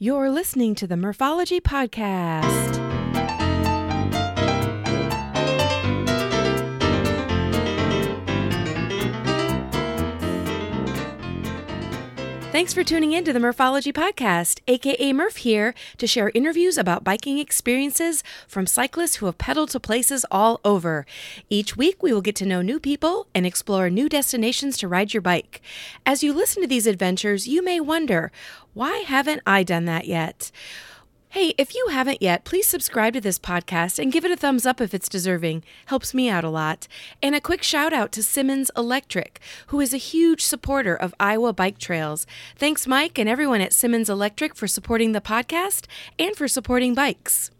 You're listening to the Murphology Podcast. Thanks for tuning in to the Murphology Podcast, aka Murph here, to share interviews about biking experiences from cyclists who have pedaled to places all over. Each week, we will get to know new people and explore new destinations to ride your bike. As you listen to these adventures, you may wonder, why haven't I done that yet? Hey, if you haven't yet, please subscribe to this podcast and give it a thumbs up if it's deserving. Helps me out a lot. And a quick shout out to Simmons Electric, who is a huge supporter of Iowa bike trails. Thanks, Mike, and everyone at Simmons Electric for supporting the podcast and for supporting bikes.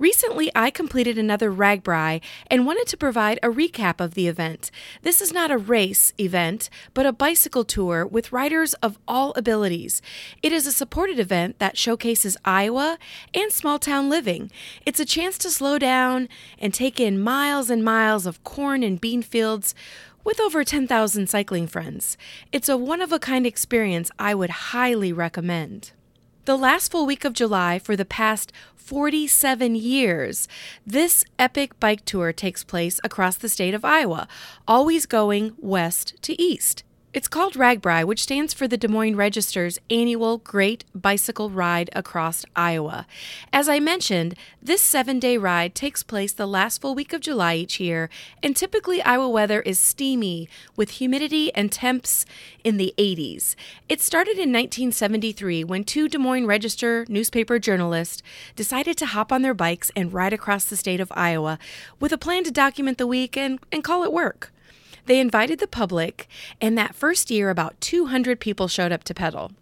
Recently, I completed another RAGBRAI and wanted to provide a recap of the event. This is not a race event, but a bicycle tour with riders of all abilities. It is a supported event that showcases Iowa and small town living. It's a chance to slow down and take in miles and miles of corn and bean fields with over 10,000 cycling friends. It's a one of a kind experience I would highly recommend. The last full week of July for the past 47 years, this epic bike tour takes place across the state of Iowa, always going west to east. It's called RAGBRAI, which stands for the Des Moines Register's annual Great Bicycle Ride Across Iowa. As I mentioned, this seven day ride takes place the last full week of July each year, and typically Iowa weather is steamy with humidity and temps in the 80s. It started in 1973 when two Des Moines Register newspaper journalists decided to hop on their bikes and ride across the state of Iowa with a plan to document the week and, and call it work. They invited the public, and that first year, about 200 people showed up to pedal.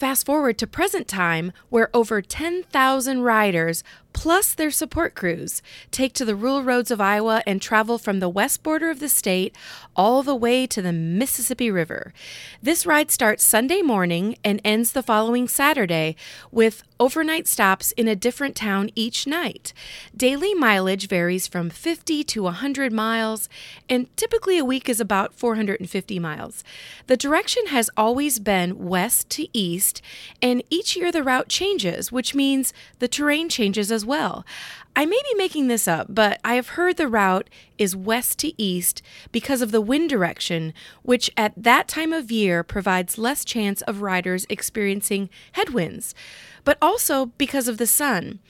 Fast forward to present time, where over 10,000 riders plus their support crews, take to the rural roads of Iowa and travel from the west border of the state all the way to the Mississippi River. This ride starts Sunday morning and ends the following Saturday with overnight stops in a different town each night. Daily mileage varies from 50 to 100 miles, and typically a week is about 450 miles. The direction has always been west to east, and each year the route changes, which means the terrain changes as well. I may be making this up, but I have heard the route is west to east because of the wind direction, which at that time of year provides less chance of riders experiencing headwinds, but also because of the sun.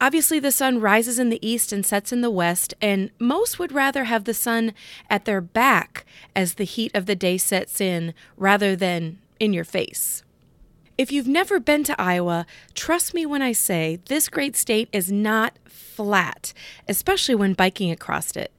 Obviously, the sun rises in the east and sets in the west, and most would rather have the sun at their back as the heat of the day sets in rather than in your face. If you've never been to Iowa, trust me when I say this great state is not flat, especially when biking across it.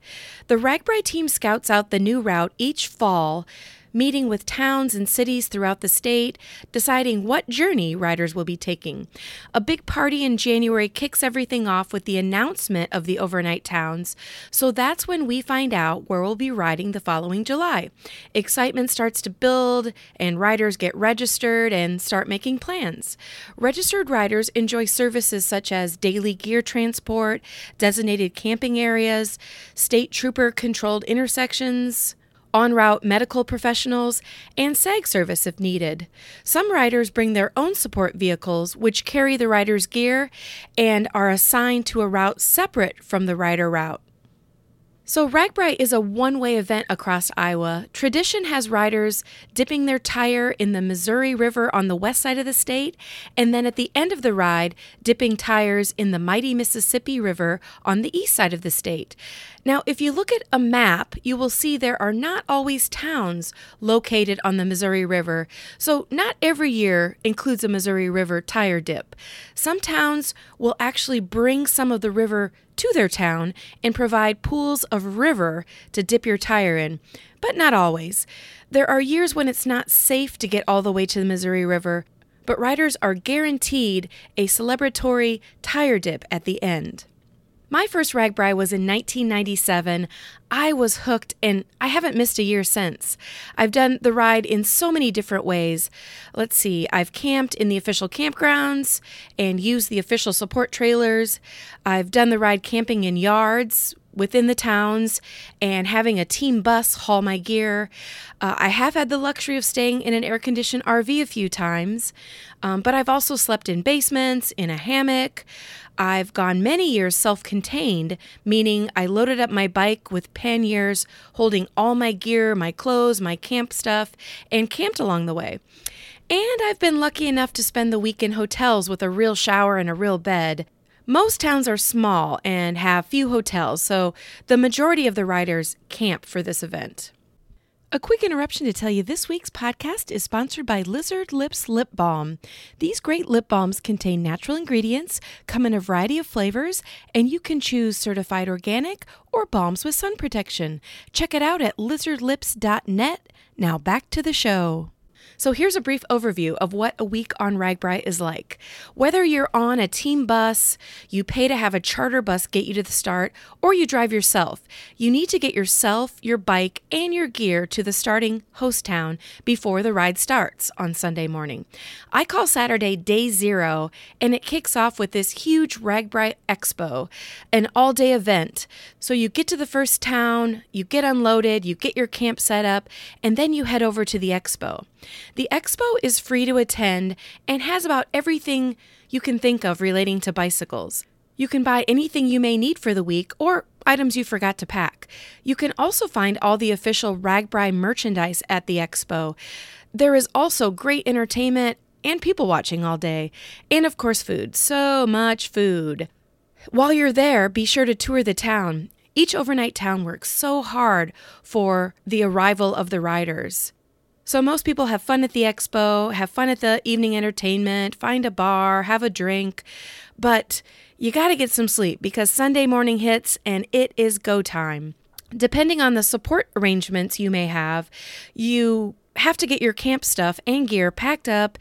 The RAGBRAI team scouts out the new route each fall meeting with towns and cities throughout the state, deciding what journey riders will be taking. A big party in January kicks everything off with the announcement of the overnight towns, so that's when we find out where we'll be riding the following July. Excitement starts to build, and riders get registered and start making plans. Registered riders enjoy services such as daily gear transport, designated camping areas, state trooper controlled intersections, en route medical professionals, and SAG service if needed. Some riders bring their own support vehicles, which carry the rider's gear and are assigned to a route separate from the rider route. So, RAGBRAI is a one way event across Iowa. Tradition has riders dipping their tire in the Missouri River on the west side of the state, and then at the end of the ride, dipping tires in the mighty Mississippi River on the east side of the state. Now, if you look at a map, you will see there are not always towns located on the Missouri River, so not every year includes a Missouri River tire dip. Some towns will actually bring some of the river to their town and provide pools of river to dip your tire in, but not always. There are years when it's not safe to get all the way to the Missouri River, but riders are guaranteed a celebratory tire dip at the end. My first RAGBRAI was in 1997. I was hooked and I haven't missed a year since. I've done the ride in so many different ways. Let's see, I've camped in the official campgrounds and used the official support trailers. I've done the ride camping in yards within the towns and having a team bus haul my gear. Uh, I have had the luxury of staying in an air conditioned RV a few times, um, but I've also slept in basements, in a hammock. I've gone many years self contained, meaning I loaded up my bike with panniers, holding all my gear, my clothes, my camp stuff, and camped along the way. And I've been lucky enough to spend the week in hotels with a real shower and a real bed. Most towns are small and have few hotels, so the majority of the riders camp for this event. A quick interruption to tell you this week's podcast is sponsored by Lizard Lips Lip Balm. These great lip balms contain natural ingredients, come in a variety of flavors, and you can choose certified organic or balms with sun protection. Check it out at lizardlips.net. Now back to the show. So here's a brief overview of what a week on RAGBRAI is like. Whether you're on a team bus, you pay to have a charter bus get you to the start, or you drive yourself, you need to get yourself, your bike, and your gear to the starting host town before the ride starts on Sunday morning. I call Saturday day zero, and it kicks off with this huge RAGBRAI Expo, an all day event. So you get to the first town, you get unloaded, you get your camp set up, and then you head over to the expo. The expo is free to attend and has about everything you can think of relating to bicycles. You can buy anything you may need for the week or items you forgot to pack. You can also find all the official RAGBRAI merchandise at the expo. There is also great entertainment and people watching all day, and of course, food. So much food. While you're there, be sure to tour the town. Each overnight town works so hard for the arrival of the riders. So most people have fun at the expo, have fun at the evening entertainment, find a bar, have a drink, but you got to get some sleep because Sunday morning hits and it is go time. Depending on the support arrangements you may have, you have to get your camp stuff and gear packed up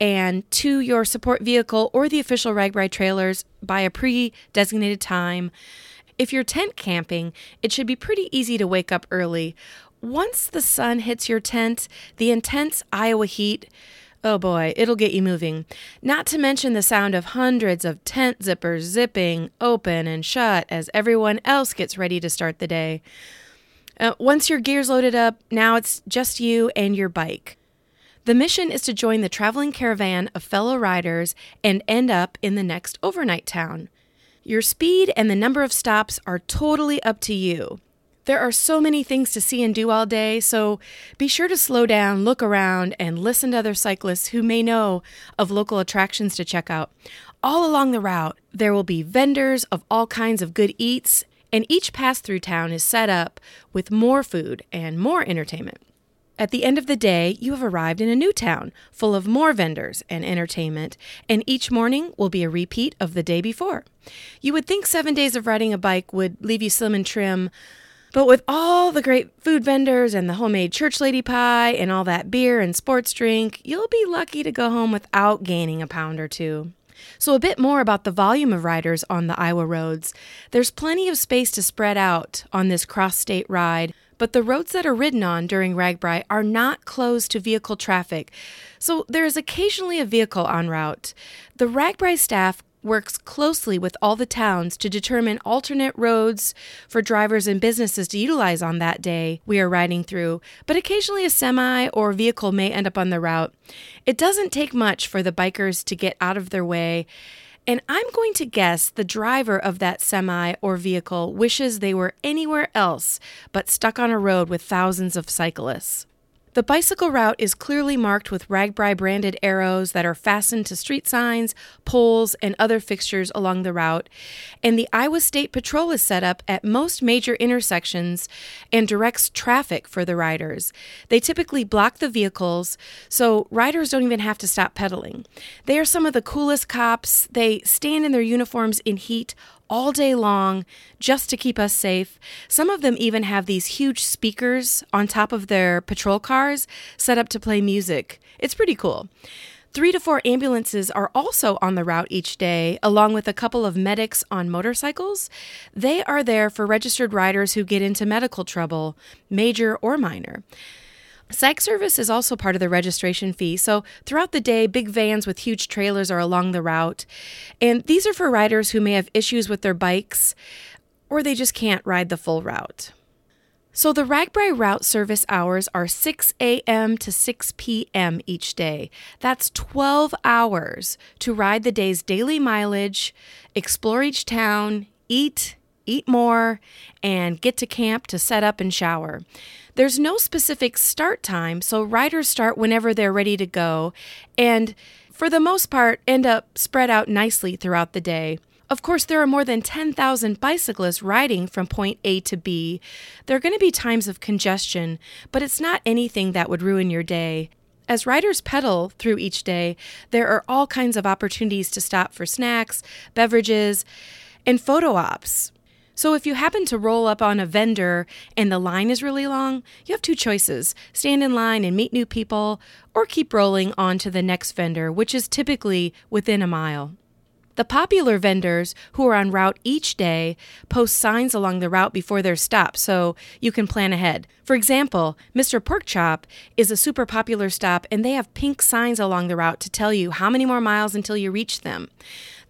and to your support vehicle or the official RAGBRAI trailers by a pre designated time. If you're tent camping, it should be pretty easy to wake up early once the sun hits your tent, the intense Iowa heat, oh boy, it'll get you moving. Not to mention the sound of hundreds of tent zippers zipping open and shut as everyone else gets ready to start the day. Uh, once your gear's loaded up, now it's just you and your bike. The mission is to join the traveling caravan of fellow riders and end up in the next overnight town. Your speed and the number of stops are totally up to you. There are so many things to see and do all day, so be sure to slow down, look around, and listen to other cyclists who may know of local attractions to check out. All along the route, there will be vendors of all kinds of good eats, and each pass through town is set up with more food and more entertainment. At the end of the day, you have arrived in a new town full of more vendors and entertainment, and each morning will be a repeat of the day before. You would think seven days of riding a bike would leave you slim and trim, but with all the great food vendors and the homemade church lady pie and all that beer and sports drink, you'll be lucky to go home without gaining a pound or two. So, a bit more about the volume of riders on the Iowa roads. There's plenty of space to spread out on this cross state ride, but the roads that are ridden on during RAGBRAI are not closed to vehicle traffic, so there is occasionally a vehicle en route. The RAGBRAI staff works closely with all the towns to determine alternate roads for drivers and businesses to utilize on that day we are riding through, but occasionally a semi or vehicle may end up on the route. It doesn't take much for the bikers to get out of their way. And I'm going to guess the driver of that semi or vehicle wishes they were anywhere else but stuck on a road with thousands of cyclists. The bicycle route is clearly marked with RAGBRAI branded arrows that are fastened to street signs, poles, and other fixtures along the route. And the Iowa State Patrol is set up at most major intersections and directs traffic for the riders. They typically block the vehicles, so riders don't even have to stop pedaling. They are some of the coolest cops. They stand in their uniforms in heat all day long just to keep us safe. Some of them even have these huge speakers on top of their patrol cars set up to play music. It's pretty cool. Three to four ambulances are also on the route each day, along with a couple of medics on motorcycles. They are there for registered riders who get into medical trouble, major or minor. SAG service is also part of the registration fee. So, throughout the day, big vans with huge trailers are along the route. And these are for riders who may have issues with their bikes or they just can't ride the full route. So the RAGBRAI route service hours are 6 a.m. to 6 p.m. each day. That's 12 hours to ride the day's daily mileage, explore each town, eat, eat more, and get to camp to set up and shower. There's no specific start time, so riders start whenever they're ready to go, and for the most part, end up spread out nicely throughout the day. Of course, there are more than 10,000 bicyclists riding from point A to B. There are going to be times of congestion, but it's not anything that would ruin your day. As riders pedal through each day, there are all kinds of opportunities to stop for snacks, beverages, and photo ops. So if you happen to roll up on a vendor and the line is really long, you have two choices stand in line and meet new people, or keep rolling on to the next vendor, which is typically within a mile. The popular vendors who are on route each day post signs along the route before their stop so you can plan ahead. For example, Mr. Pork Chop is a super popular stop and they have pink signs along the route to tell you how many more miles until you reach them.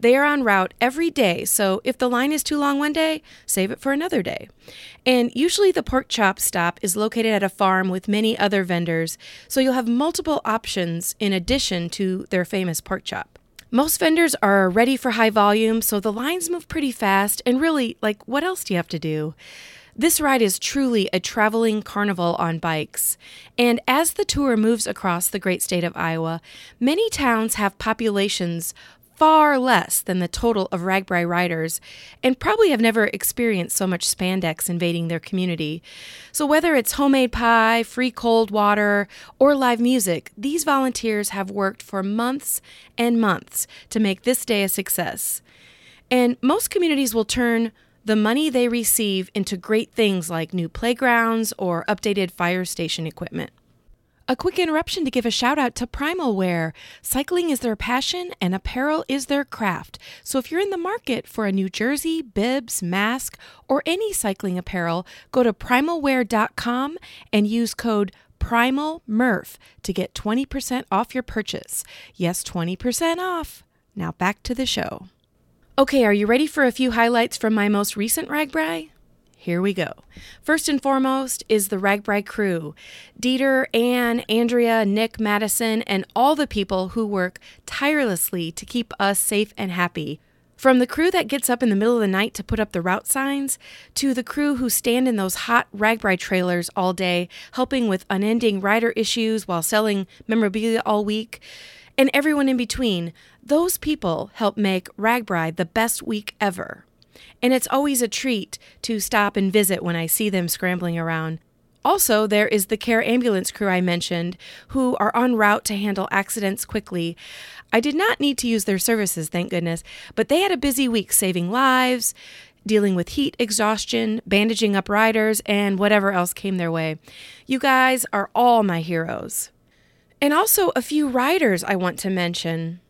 They are on route every day, so if the line is too long one day, save it for another day. And usually the pork chop stop is located at a farm with many other vendors, so you'll have multiple options in addition to their famous pork chop. Most vendors are ready for high volume, so the lines move pretty fast. And really, like, what else do you have to do? This ride is truly a traveling carnival on bikes. And as the tour moves across the great state of Iowa, many towns have populations far less than the total of RAGBRAI riders and probably have never experienced so much spandex invading their community. So, whether it's homemade pie, free cold water, or live music, these volunteers have worked for months and months to make this day a success. And most communities will turn the money they receive into great things like new playgrounds or updated fire station equipment. A quick interruption to give a shout out to Primal Wear. Cycling is their passion and apparel is their craft. So if you're in the market for a new jersey, bibs, mask, or any cycling apparel, go to primalwear.com and use code PRIMALMURPH to get 20% off your purchase. Yes, 20% off. Now back to the show. Okay, are you ready for a few highlights from my most recent RAGBRAI? Here we go. First and foremost is the RAGBRAI crew Dieter, Anne, Andrea, Nick, Madison, and all the people who work tirelessly to keep us safe and happy. From the crew that gets up in the middle of the night to put up the route signs, to the crew who stand in those hot RAGBRAI trailers all day, helping with unending rider issues while selling memorabilia all week, and everyone in between, those people help make RAGBRAI the best week ever and it's always a treat to stop and visit when I see them scrambling around. Also, there is the care ambulance crew I mentioned, who are en route to handle accidents quickly. I did not need to use their services, thank goodness, but they had a busy week saving lives, dealing with heat exhaustion, bandaging up riders, and whatever else came their way. You guys are all my heroes. And also a few riders I want to mention.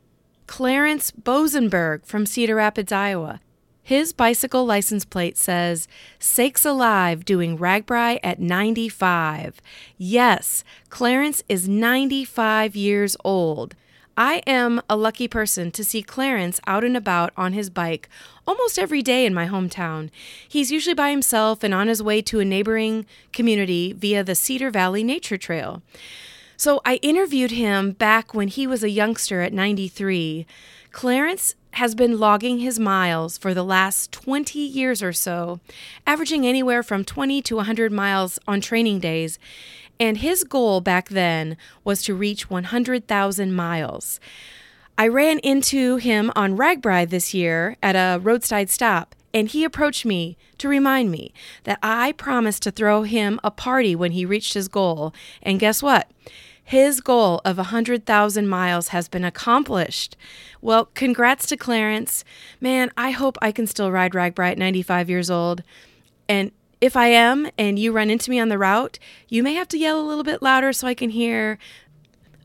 Clarence Bosenberg from Cedar Rapids, Iowa. His bicycle license plate says, Sakes Alive doing RAGBRAI at 95. Yes, Clarence is 95 years old. I am a lucky person to see Clarence out and about on his bike almost every day in my hometown. He's usually by himself and on his way to a neighboring community via the Cedar Valley Nature Trail. So I interviewed him back when he was a youngster at 93. Clarence has been logging his miles for the last 20 years or so, averaging anywhere from 20 to 100 miles on training days. And his goal back then was to reach 100,000 miles. I ran into him on RAGBRAI this year at a roadside stop, and he approached me to remind me that I promised to throw him a party when he reached his goal. And guess what? His goal of 100,000 miles has been accomplished. Well, congrats to Clarence. Man, I hope I can still ride RAGBRAI at 95 years old. And if I am and you run into me on the route, you may have to yell a little bit louder so I can hear.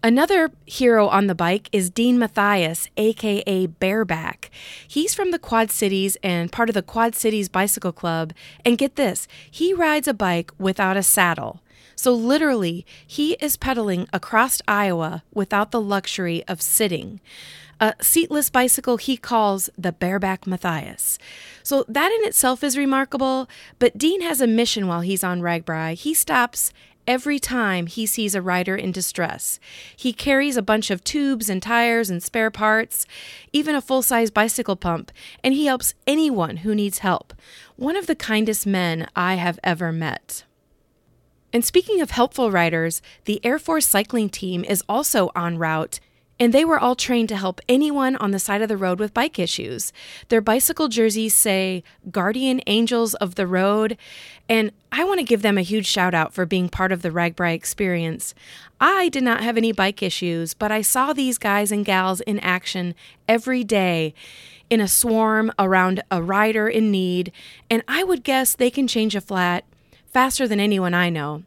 Another hero on the bike is Dean Matthias, aka Bareback. He's from the Quad Cities and part of the Quad Cities Bicycle Club. And get this, he rides a bike without a saddle. So, literally, he is pedaling across Iowa without the luxury of sitting. A seatless bicycle he calls the Bareback Matthias. So, that in itself is remarkable, but Dean has a mission while he's on RAGBRAI. He stops every time he sees a rider in distress. He carries a bunch of tubes and tires and spare parts, even a full size bicycle pump, and he helps anyone who needs help. One of the kindest men I have ever met. And speaking of helpful riders, the Air Force cycling team is also en route and they were all trained to help anyone on the side of the road with bike issues. Their bicycle jerseys say Guardian Angels of the Road, and I want to give them a huge shout out for being part of the RAGBRAI experience. I did not have any bike issues, but I saw these guys and gals in action every day in a swarm around a rider in need, and I would guess they can change a flat faster than anyone I know.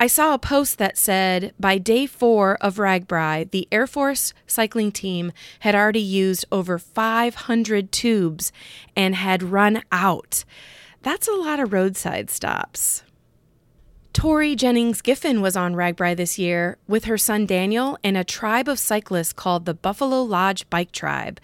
I saw a post that said by day four of RAGBRAI, the Air Force cycling team had already used over 500 tubes and had run out. That's a lot of roadside stops. Tori Jennings Giffen was on RAGBRAI this year with her son Daniel and a tribe of cyclists called the Buffalo Lodge Bike Tribe.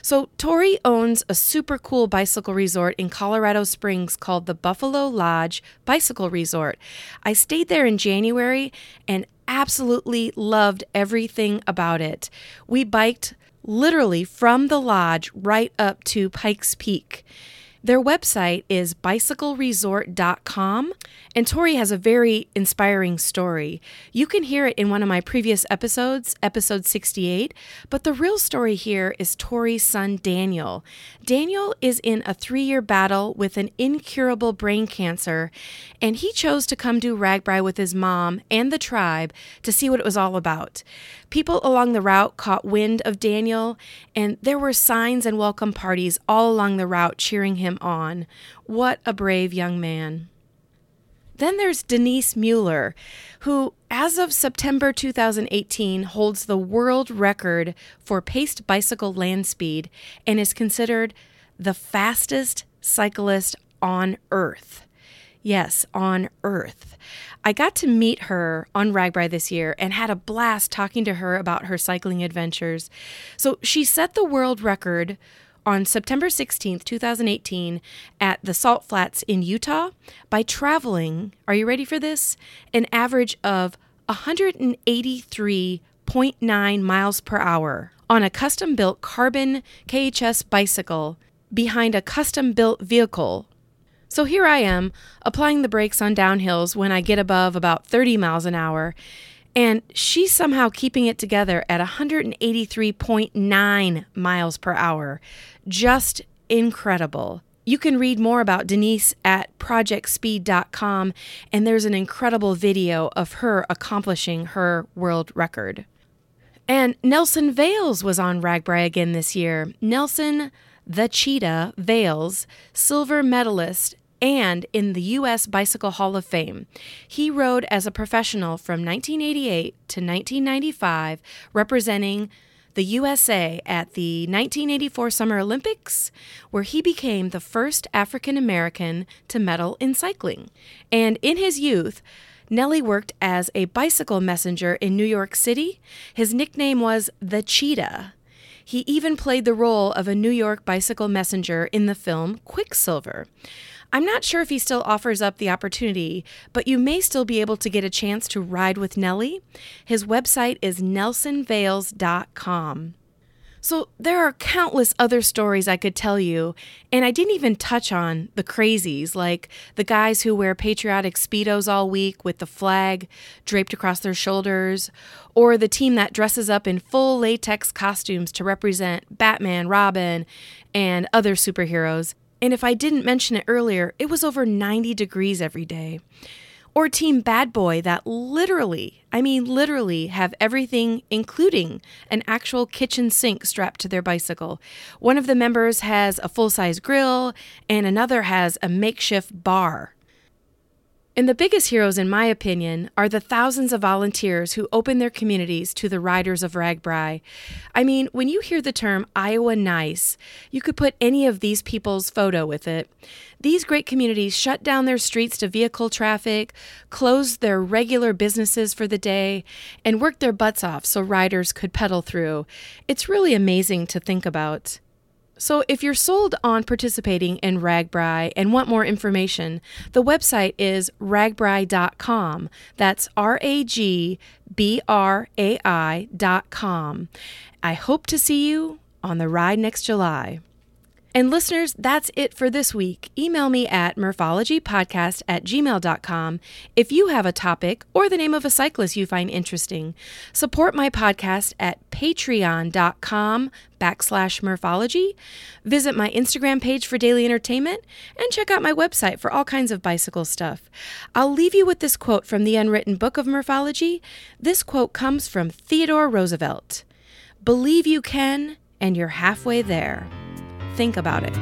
So, Tori owns a super cool bicycle resort in Colorado Springs called the Buffalo Lodge Bicycle Resort. I stayed there in January and absolutely loved everything about it. We biked literally from the lodge right up to Pikes Peak. Their website is bicycleresort.com, and Tori has a very inspiring story. You can hear it in one of my previous episodes, episode 68, but the real story here is Tori's son, Daniel. Daniel is in a three year battle with an incurable brain cancer, and he chose to come do RAGBRAI with his mom and the tribe to see what it was all about. People along the route caught wind of Daniel, and there were signs and welcome parties all along the route cheering him on. What a brave young man. Then there's Denise Mueller, who, as of September 2018, holds the world record for paced bicycle land speed and is considered the fastest cyclist on earth. Yes, on earth. I got to meet her on RAGBRAI this year and had a blast talking to her about her cycling adventures. So she set the world record on September 16th, 2018, at the Salt Flats in Utah by traveling, are you ready for this? An average of 183.9 miles per hour on a custom built carbon KHS bicycle behind a custom built vehicle so here I am, applying the brakes on downhills when I get above about 30 miles an hour, and she's somehow keeping it together at 183.9 miles per hour. Just incredible. You can read more about Denise at projectspeed.com, and there's an incredible video of her accomplishing her world record. And Nelson Vails was on RAGBRAI again this year. Nelson the Cheetah Vails, silver medalist and in the U.S. Bicycle Hall of Fame. He rode as a professional from 1988 to 1995, representing the USA at the 1984 Summer Olympics, where he became the first African American to medal in cycling. And in his youth, Nelly worked as a bicycle messenger in New York City. His nickname was the Cheetah. He even played the role of a New York bicycle messenger in the film Quicksilver. I'm not sure if he still offers up the opportunity, but you may still be able to get a chance to ride with Nelly. His website is nelsonvails.com. So there are countless other stories I could tell you, and I didn't even touch on the crazies, like the guys who wear patriotic Speedos all week with the flag draped across their shoulders, or the team that dresses up in full latex costumes to represent Batman, Robin, and other superheroes. And if I didn't mention it earlier, it was over 90 degrees every day. Or Team Bad Boy that literally, I mean literally, have everything, including an actual kitchen sink strapped to their bicycle. One of the members has a full size grill, and another has a makeshift bar. And the biggest heroes, in my opinion, are the thousands of volunteers who open their communities to the riders of RAGBRAI. I mean, when you hear the term Iowa Nice, you could put any of these people's photo with it. These great communities shut down their streets to vehicle traffic, closed their regular businesses for the day, and worked their butts off so riders could pedal through. It's really amazing to think about. So, if you're sold on participating in RAGBRAI and want more information, the website is ragbrai.com. That's R A G B R A I.com. I hope to see you on the ride next July. And listeners, that's it for this week. Email me at murphologypodcast at gmail.com if you have a topic or the name of a cyclist you find interesting. Support my podcast at patreon.com backslash murphology. Visit my Instagram page for daily entertainment and check out my website for all kinds of bicycle stuff. I'll leave you with this quote from the unwritten book of murphology. This quote comes from Theodore Roosevelt Believe you can, and you're halfway there think about it.